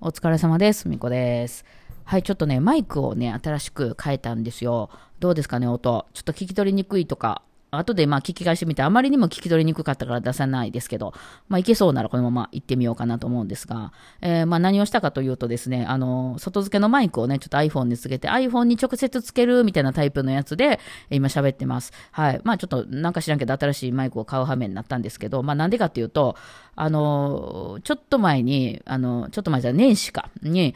お疲れ様です。みこです。はい、ちょっとね、マイクをね、新しく変えたんですよ。どうですかね、音。ちょっと聞き取りにくいとか、後でまあ聞き返してみて、あまりにも聞き取りにくかったから出さないですけど、まあいけそうならこのまま行ってみようかなと思うんですが、えーまあ何をしたかというとですね、あの、外付けのマイクをね、ちょっと iPhone につけて、iPhone に直接つけるみたいなタイプのやつで、今喋ってます。はい。まあちょっとなんか知らんけど新しいマイクを買う羽目になったんですけど、まあなんでかっていうと、あの、ちょっと前に、あの、ちょっと前じゃ年始か、に、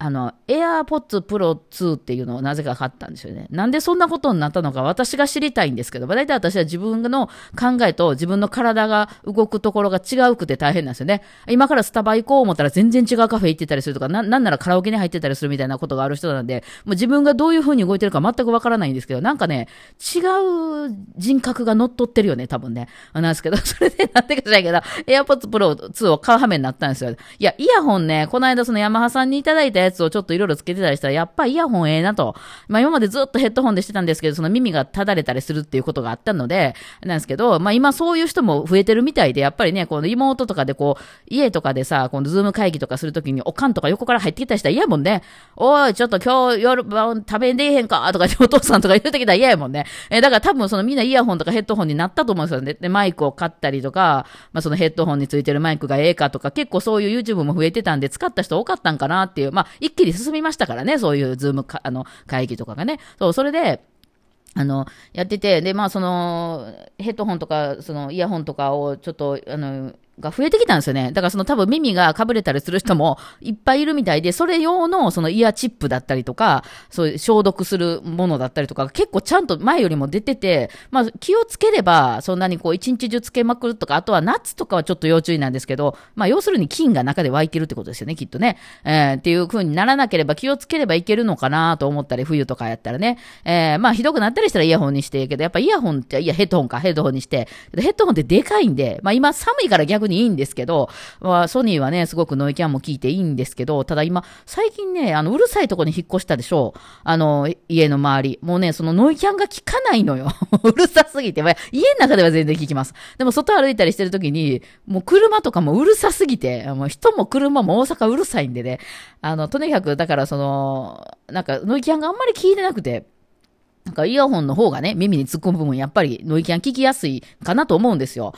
あの、AirPods Pro 2っていうのをなぜか買ったんですよね。なんでそんなことになったのか私が知りたいんですけど、まあ、大体私は自分の考えと自分の体が動くところが違うくて大変なんですよね。今からスタバ行こう思ったら全然違うカフェ行ってたりするとか、ななんならカラオケに入ってたりするみたいなことがある人なんで、もう自分がどういう風に動いてるか全くわからないんですけど、なんかね、違う人格が乗っ取ってるよね、多分ね。なんですけど、それでなんでか知らないけど、AirPods Pro 2を買う羽目になったんですよ。いや、イヤホンね、この間そのヤマハさんにいただいたややつをちょっといろいろつけてたりしたら、やっぱイヤホンええなと。まあ今までずっとヘッドホンでしてたんですけど、その耳がただれたりするっていうことがあったので、なんですけど、まあ今そういう人も増えてるみたいで、やっぱりね、この妹とかでこう、家とかでさ、このズーム会議とかするときに、おかんとか横から入ってきたりしたら嫌やもんね。おい、ちょっと今日夜晩食べんでえへんかとかってお父さんとか言ってきたら嫌やもんね。えだから多分そのみんなイヤホンとかヘッドホンになったと思うんですよね。で、マイクを買ったりとか、まあそのヘッドホンについてるマイクがええかとか、結構そういう YouTube も増えてたんで、使った人多かったんかなっていう、まあ一気に進みましたからね、そういうズームか、あの、会議とかがね。そう、それで、あの、やってて、で、まあ、その、ヘッドホンとか、その、イヤホンとかを、ちょっと、あの、が増えてきたんですよね。だからその多分耳がかぶれたりする人もいっぱいいるみたいで、それ用のそのイヤーチップだったりとか、そういう消毒するものだったりとか、結構ちゃんと前よりも出てて、まあ気をつければそんなにこう一日中つけまくるとか、あとはナッツとかはちょっと要注意なんですけど、まあ要するに菌が中で湧いてるってことですよね、きっとね。えーっていう風にならなければ気をつければいけるのかなと思ったり、冬とかやったらね。えーまあひどくなったりしたらイヤホンにしていいけど、やっぱイヤホンって、いやヘッドホンか、ヘッドホンにして、ヘッドホンってでかいんで、まあ今寒いから逆ににいいんですけど、まあ、ソニーはね、すごくノイキャンも効いていいんですけど、ただ今、最近ね、あの、うるさいとこに引っ越したでしょう。あの、家の周り。もうね、そのノイキャンが効かないのよ。うるさすぎて。まあ、家の中では全然効きます。でも、外歩いたりしてるときに、もう車とかもうるさすぎて、もう人も車も大阪うるさいんでね。あの、とにかく、だからその、なんか、ノイキャンがあんまり効いてなくて、かイヤホンの方がね、耳に突っ込む部分、やっぱりノイキャン聞きやすいかなと思うんですよ。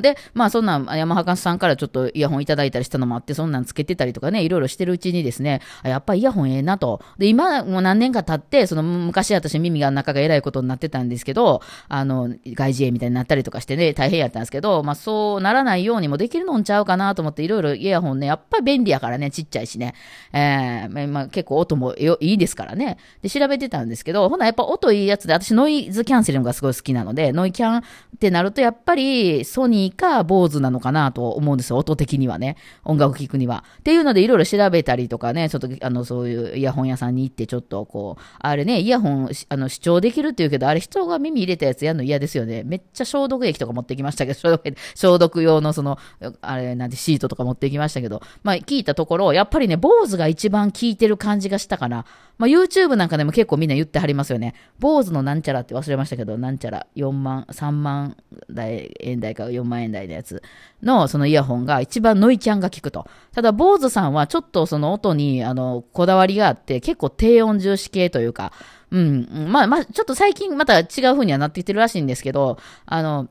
で、まあそんなヤマハカさんからちょっとイヤホンいただいたりしたのもあって、そんなんつけてたりとかね、いろいろしてるうちにですね、やっぱりイヤホンええなと。で、今もう何年か経って、その昔私耳が中がえらいことになってたんですけど、あの、外耳炎みたいになったりとかしてね、大変やったんですけど、まあそうならないようにもできるのんちゃうかなと思って、いろいろイヤホンね、やっぱり便利やからね、ちっちゃいしね。えーまあ、結構音もいいですからね。で、調べてたんですけど、ほなやっぱ音といいやつで、私ノイズキャンセリングがすごい好きなので、ノイキャンってなるとやっぱりソニーか坊主なのかなと思うんですよ、音的にはね。音楽聴くには。っていうのでいろいろ調べたりとかね、ちょっとあのそういうイヤホン屋さんに行ってちょっとこう、あれね、イヤホンあの視聴できるっていうけど、あれ人が耳入れたやつやるの嫌ですよね。めっちゃ消毒液とか持ってきましたけど、消毒消毒用のその、あれなんてシートとか持ってきましたけど、まあ聞いたところ、やっぱりね、坊主が一番効いてる感じがしたかな。まあ YouTube なんかでも結構みんな言ってはりますよね。坊主のなんちゃらって忘れましたけど、なんちゃら4万、3万台円台か4万円台のやつのそのイヤホンが一番ノイキャンが効くと。ただ坊主さんはちょっとその音にあのこだわりがあって結構低音重視系というか、うん、まあまあちょっと最近また違う風にはなってきてるらしいんですけど、あの、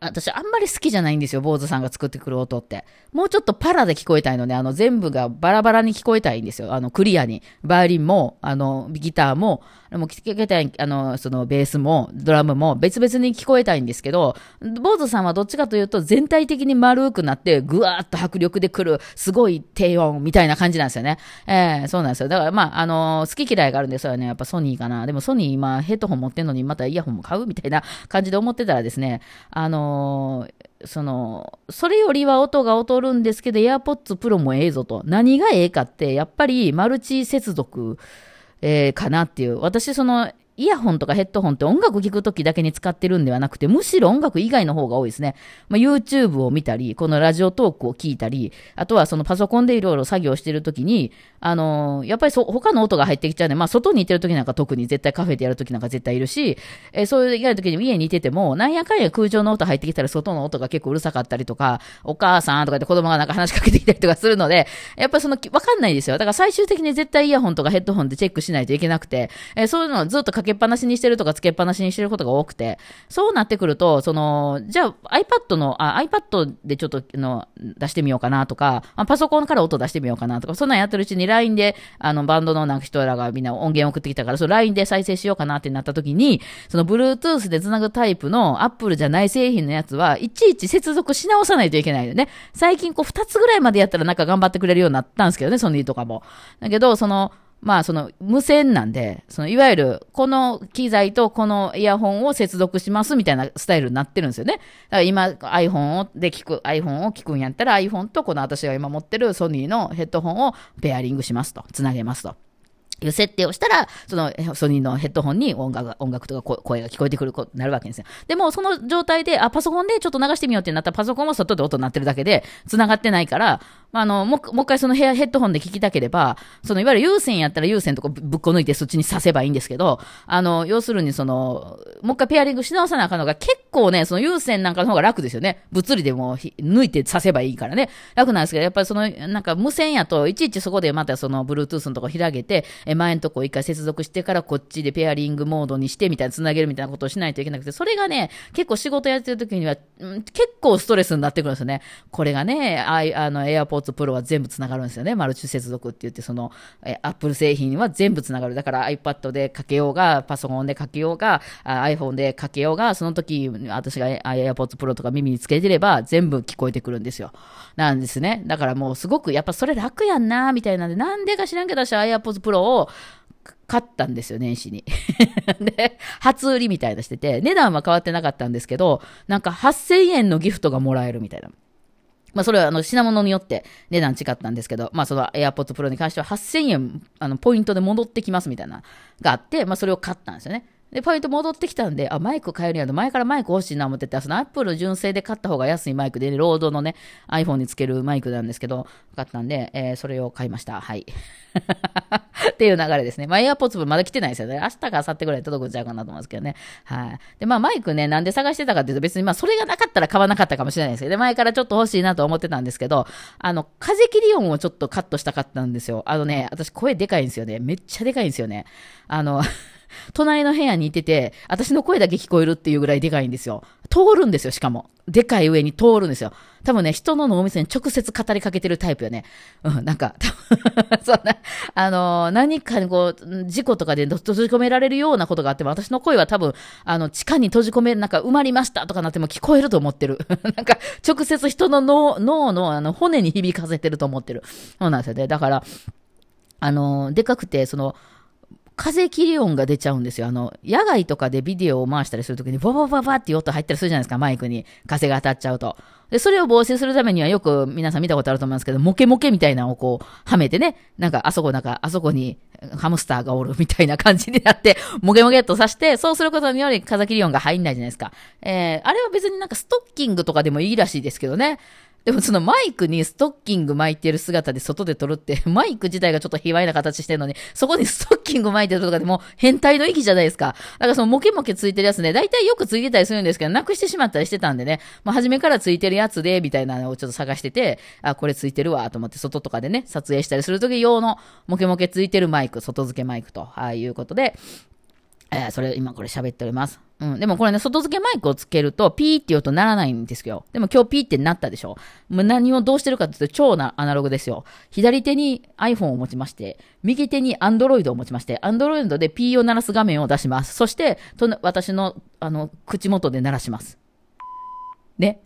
私あんまり好きじゃないんですよ、坊主さんが作ってくる音って。もうちょっとパラで聞こえたいので、あの全部がバラバラに聞こえたいんですよ。あのクリアに。バイオリンも、あのギターも、も聞けたい、あの、そのベースも、ドラムも別々に聞こえたいんですけど、坊主さんはどっちかというと全体的に丸くなって、ぐわーっと迫力で来る、すごい低音みたいな感じなんですよね。えー、そうなんですよ。だからまあ、あの、好き嫌いがあるんですよね。やっぱソニーかな。でもソニー今ヘッドホン持ってんのにまたイヤホンも買うみたいな感じで思ってたらですね、あのその、それよりは音が劣るんですけど、AirPods Pro もええぞと。何がええかって、やっぱりマルチ接続、えーかなっていう。私、その、イヤホンとかヘッドホンって音楽聴くときだけに使ってるんではなくて、むしろ音楽以外の方が多いですね。まあ、YouTube を見たり、このラジオトークを聞いたり、あとはそのパソコンでいろいろ作業してるときに、あのー、やっぱりそ、他の音が入ってきちゃうんで、まあ、外にいてるときなんか特に絶対カフェでやるときなんか絶対いるし、えー、そういうやるときに家にいてても、なんやかんや空調の音入ってきたら外の音が結構うるさかったりとか、お母さんとかで子供がなんか話しかけてきたりとかするので、やっぱりその、わかんないですよ。だから最終的に絶対イヤホンとかヘッドホンでチェックしないといけなくて、えー、そういうのをずっとかけっぱなしにしてるとかつけっぱなしにしてることが多くて、そうなってくると、その、じゃあ iPad の、あ、iPad でちょっとの出してみようかなとか、まあ、パソコンから音出してみようかなとか、そんなんやってるうちに LINE で、あの、バンドのなんか人らがみんな音源送ってきたから、その LINE で再生しようかなってなった時に、その Bluetooth で繋ぐタイプの Apple じゃない製品のやつは、いちいち接続し直さないといけないよね。最近こう2つぐらいまでやったらなんか頑張ってくれるようになったんですけどね、ソニーとかも。だけど、その、まあその無線なんで、そのいわゆるこの機材とこのイヤホンを接続しますみたいなスタイルになってるんですよね。だから今 iPhone をで聞く、iPhone を聞くんやったら iPhone とこの私が今持ってるソニーのヘッドホンをペアリングしますと、つなげますと。いう設定をしたら、そのソニーのヘッドホンに音楽音楽とか声が聞こえてくることになるわけですよ。でも、その状態で、あ、パソコンでちょっと流してみようってなったら、パソコンは外で音になってるだけで、繋がってないから、まあ、あの、もう、もう一回そのヘッドホンで聞きたければ、その、いわゆる有線やったら有線とかぶっこ抜いてそっちにさせばいいんですけど、あの、要するにその、もう一回ペアリングし直さなあかんのが、結構ね、その有線なんかの方が楽ですよね。物理でも抜いてさせばいいからね。楽なんですけど、やっぱりその、なんか無線やと、いちいちそこでまたその、Bluetooth のとこ開けて、え、前のとこ一回接続してからこっちでペアリングモードにしてみたいな、繋げるみたいなことをしないといけなくて、それがね、結構仕事やってる時には、うん、結構ストレスになってくるんですよね。これがね、ああの、AirPods Pro は全部繋がるんですよね。マルチ接続って言って、その、え、Apple 製品は全部繋がる。だから iPad でかけようが、パソコンでかけようが、iPhone でかけようが、その時、私が AirPods Pro とか耳につけてれば、全部聞こえてくるんですよ。なんですね。だからもうすごく、やっぱそれ楽やんな、みたいなんで、なんでか知らんけど、私は AirPods Pro を、買ったんですよ、年始に。で、初売りみたいなしてて、値段は変わってなかったんですけど、なんか8000円のギフトがもらえるみたいな。まあ、それはあの品物によって値段違ったんですけど、まあ、その AirPods Pro に関しては8000円、あの、ポイントで戻ってきますみたいな、があって、まあ、それを買ったんですよね。で、ポイント戻ってきたんで、あ、マイク買えるやと、前からマイク欲しいな思ってて、そのアップル純正で買った方が安いマイクで、ロードのね、iPhone につけるマイクなんですけど、買ったんで、えー、それを買いました。はい。っていう流れですね。まあ、エアポッツまだ来てないですよね。明日か明後日ぐらい届くんちゃうかなと思うんですけどね。はい。で、まあ、マイクね、なんで探してたかっていうと、別にまあ、それがなかったら買わなかったかもしれないですけど、で、前からちょっと欲しいなと思ってたんですけど、あの、風切り音をちょっとカットしたかったんですよ。あのね、私声でかいんですよね。めっちゃでかいんですよね。あの 隣の部屋にいてて、私の声だけ聞こえるっていうぐらいでかいんですよ。通るんですよ、しかも。でかい上に通るんですよ。多分ね、人の脳みそに直接語りかけてるタイプよね。うん、なんか、そんな、あのー、何かにこう、事故とかで閉じ込められるようなことがあっても、私の声は多分、あの、地下に閉じ込め、なんか埋まりましたとかなっても聞こえると思ってる。なんか、直接人の脳、脳の、あの、骨に響かせてると思ってる。そうなんですよね。だから、あのー、でかくて、その、風切り音が出ちゃうんですよ。あの、野外とかでビデオを回したりするときに、ババババっていう音入ったりするじゃないですか、マイクに。風が当たっちゃうと。で、それを防止するためにはよく皆さん見たことあると思いますけど、モケモケみたいなのをこう、はめてね、なんかあそこなんか、あそこにハムスターがおるみたいな感じになって、モケモケっとさして、そうすることにより風切り音が入んないじゃないですか。えー、あれは別になんかストッキングとかでもいいらしいですけどね。でもそのマイクにストッキング巻いてる姿で外で撮るって、マイク自体がちょっと卑猥な形してるのに、そこにストッキング巻いてるとかでも変態の域じゃないですか。だからそのモケモケついてるやつね、大体よくついてたりするんですけど、なくしてしまったりしてたんでね、まあ初めからついてるやつで、みたいなのをちょっと探してて、あ、これついてるわ、と思って外とかでね、撮影したりするとき用のモケモケついてるマイク、外付けマイクと、ああいうことで、えー、それ、今これ喋っております。うん。でもこれね、外付けマイクをつけると、ピーって言うとならないんですよ。でも今日ピーってなったでしょ。もう何をどうしてるかって言うと、超なアナログですよ。左手に iPhone を持ちまして、右手に Android を持ちまして、Android で P を鳴らす画面を出します。そして、と私の、あの、口元で鳴らします。ね。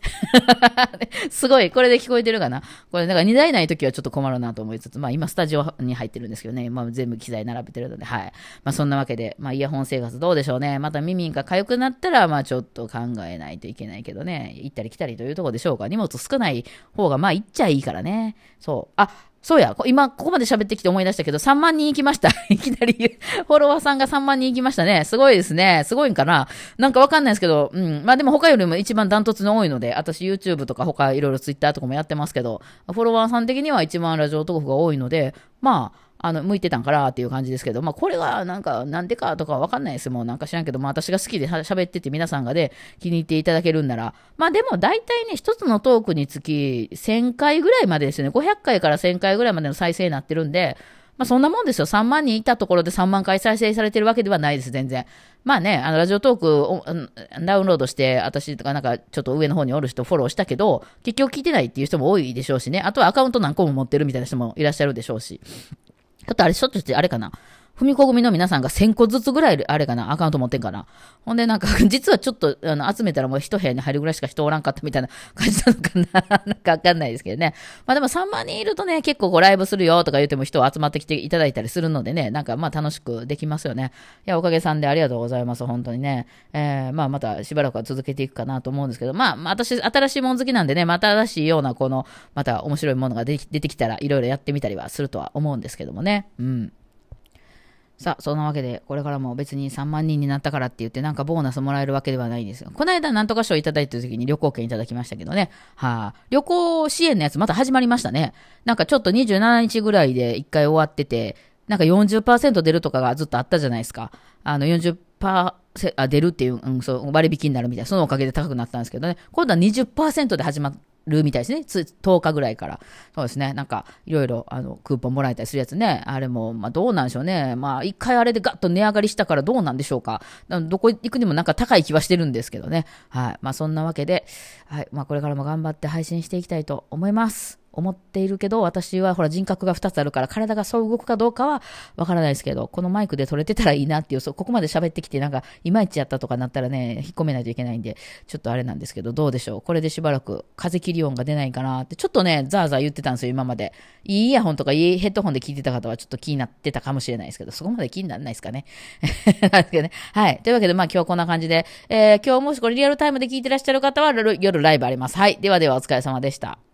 すごい、これで聞こえてるかな？これ、なんから2台ない時はちょっと困るなと思いつつ、まあ今スタジオに入ってるんですけどね、まあ全部機材並べてるので、はい。まあそんなわけで、まあイヤホン生活どうでしょうね。また耳が痒くなったら、まあちょっと考えないといけないけどね、行ったり来たりというところでしょうか。荷物少ない方が、まあ行っちゃいいからね。そう。あ、そうや、今、ここまで喋ってきて思い出したけど、3万人行きました。いきなり、フォロワーさんが3万人行きましたね。すごいですね。すごいんかななんかわかんないですけど、うん。まあでも他よりも一番ダントツの多いので、私 YouTube とか他いろいろ Twitter とかもやってますけど、フォロワーさん的には一番ラジオトークが多いので、まあ、あの、向いてたんかなっていう感じですけど、まあ、これがなんか、なんでかとかわかんないですもうなんか知らんけど、まあ、私が好きで喋ってて皆さんがで気に入っていただけるんなら、まあ、でも大体ね、一つのトークにつき1000回ぐらいまでですよね。500回から1000回ぐらいまでの再生になってるんで、まあ、そんなもんですよ。3万人いたところで3万回再生されてるわけではないです、全然。まあね、あの、ラジオトークをダウンロードして、私とかなんかちょっと上の方におる人フォローしたけど、結局聞いてないっていう人も多いでしょうしね。あとはアカウント何個も持ってるみたいな人もいらっしゃるでしょうし。ちょっとあれ、ちょっとしてあれかな。踏みこ組の皆さんが1000個ずつぐらいあれかな、アカウント持ってんかな。ほんでなんか、実はちょっとあの集めたらもう一部屋に入るぐらいしか人おらんかったみたいな感じなのかな。なんかわかんないですけどね。まあでも3万人いるとね、結構こうライブするよとか言っても人集まってきていただいたりするのでね、なんかまあ楽しくできますよね。いや、おかげさんでありがとうございます、本当にね。えー、まあまたしばらくは続けていくかなと思うんですけど、まあ、まあ、私、新しいもん好きなんでね、また新しいようなこの、また面白いものが出てきたらいろいろやってみたりはするとは思うんですけどもね。うん。さあ、そんなわけで、これからも別に3万人になったからって言って、なんかボーナスもらえるわけではないんですよ。この間、なんとか賞いただいた時に旅行券いただきましたけどね。はあ、旅行支援のやつまた始まりましたね。なんかちょっと27日ぐらいで1回終わってて、なんか40%出るとかがずっとあったじゃないですか。あの40%、あ出るっていう、うん、そう割引になるみたいな、そのおかげで高くなったんですけどね。今度は20%で始まっるみたいですね。10日ぐらいから。そうですね。なんか、いろいろ、あの、クーポンもらえたりするやつね。あれも、まあ、どうなんでしょうね。まあ、一回あれでガッと値上がりしたからどうなんでしょうか。どこ行くにもなんか高い気はしてるんですけどね。はい。まあ、そんなわけで、はい。まあ、これからも頑張って配信していきたいと思います。思っているけど、私はほら人格が2つあるから、体がそう動くかどうかはわからないですけど、このマイクで撮れてたらいいなっていう、そうここまで喋ってきて、なんか、いまいちやったとかなったらね、引っ込めないといけないんで、ちょっとあれなんですけど、どうでしょう？これでしばらく風切り音が出ないかなって、ちょっとね、ザーザー言ってたんですよ、今まで。いいイヤホンとかいいヘッドホンで聞いてた方はちょっと気になってたかもしれないですけど、そこまで気にならないですかね？なんですけどね。はい。というわけで、まあ今日こんな感じで、えー、今日もしこれリアルタイムで聞いてらっしゃる方は、夜ライブあります。はい。ではではお疲れ様でした。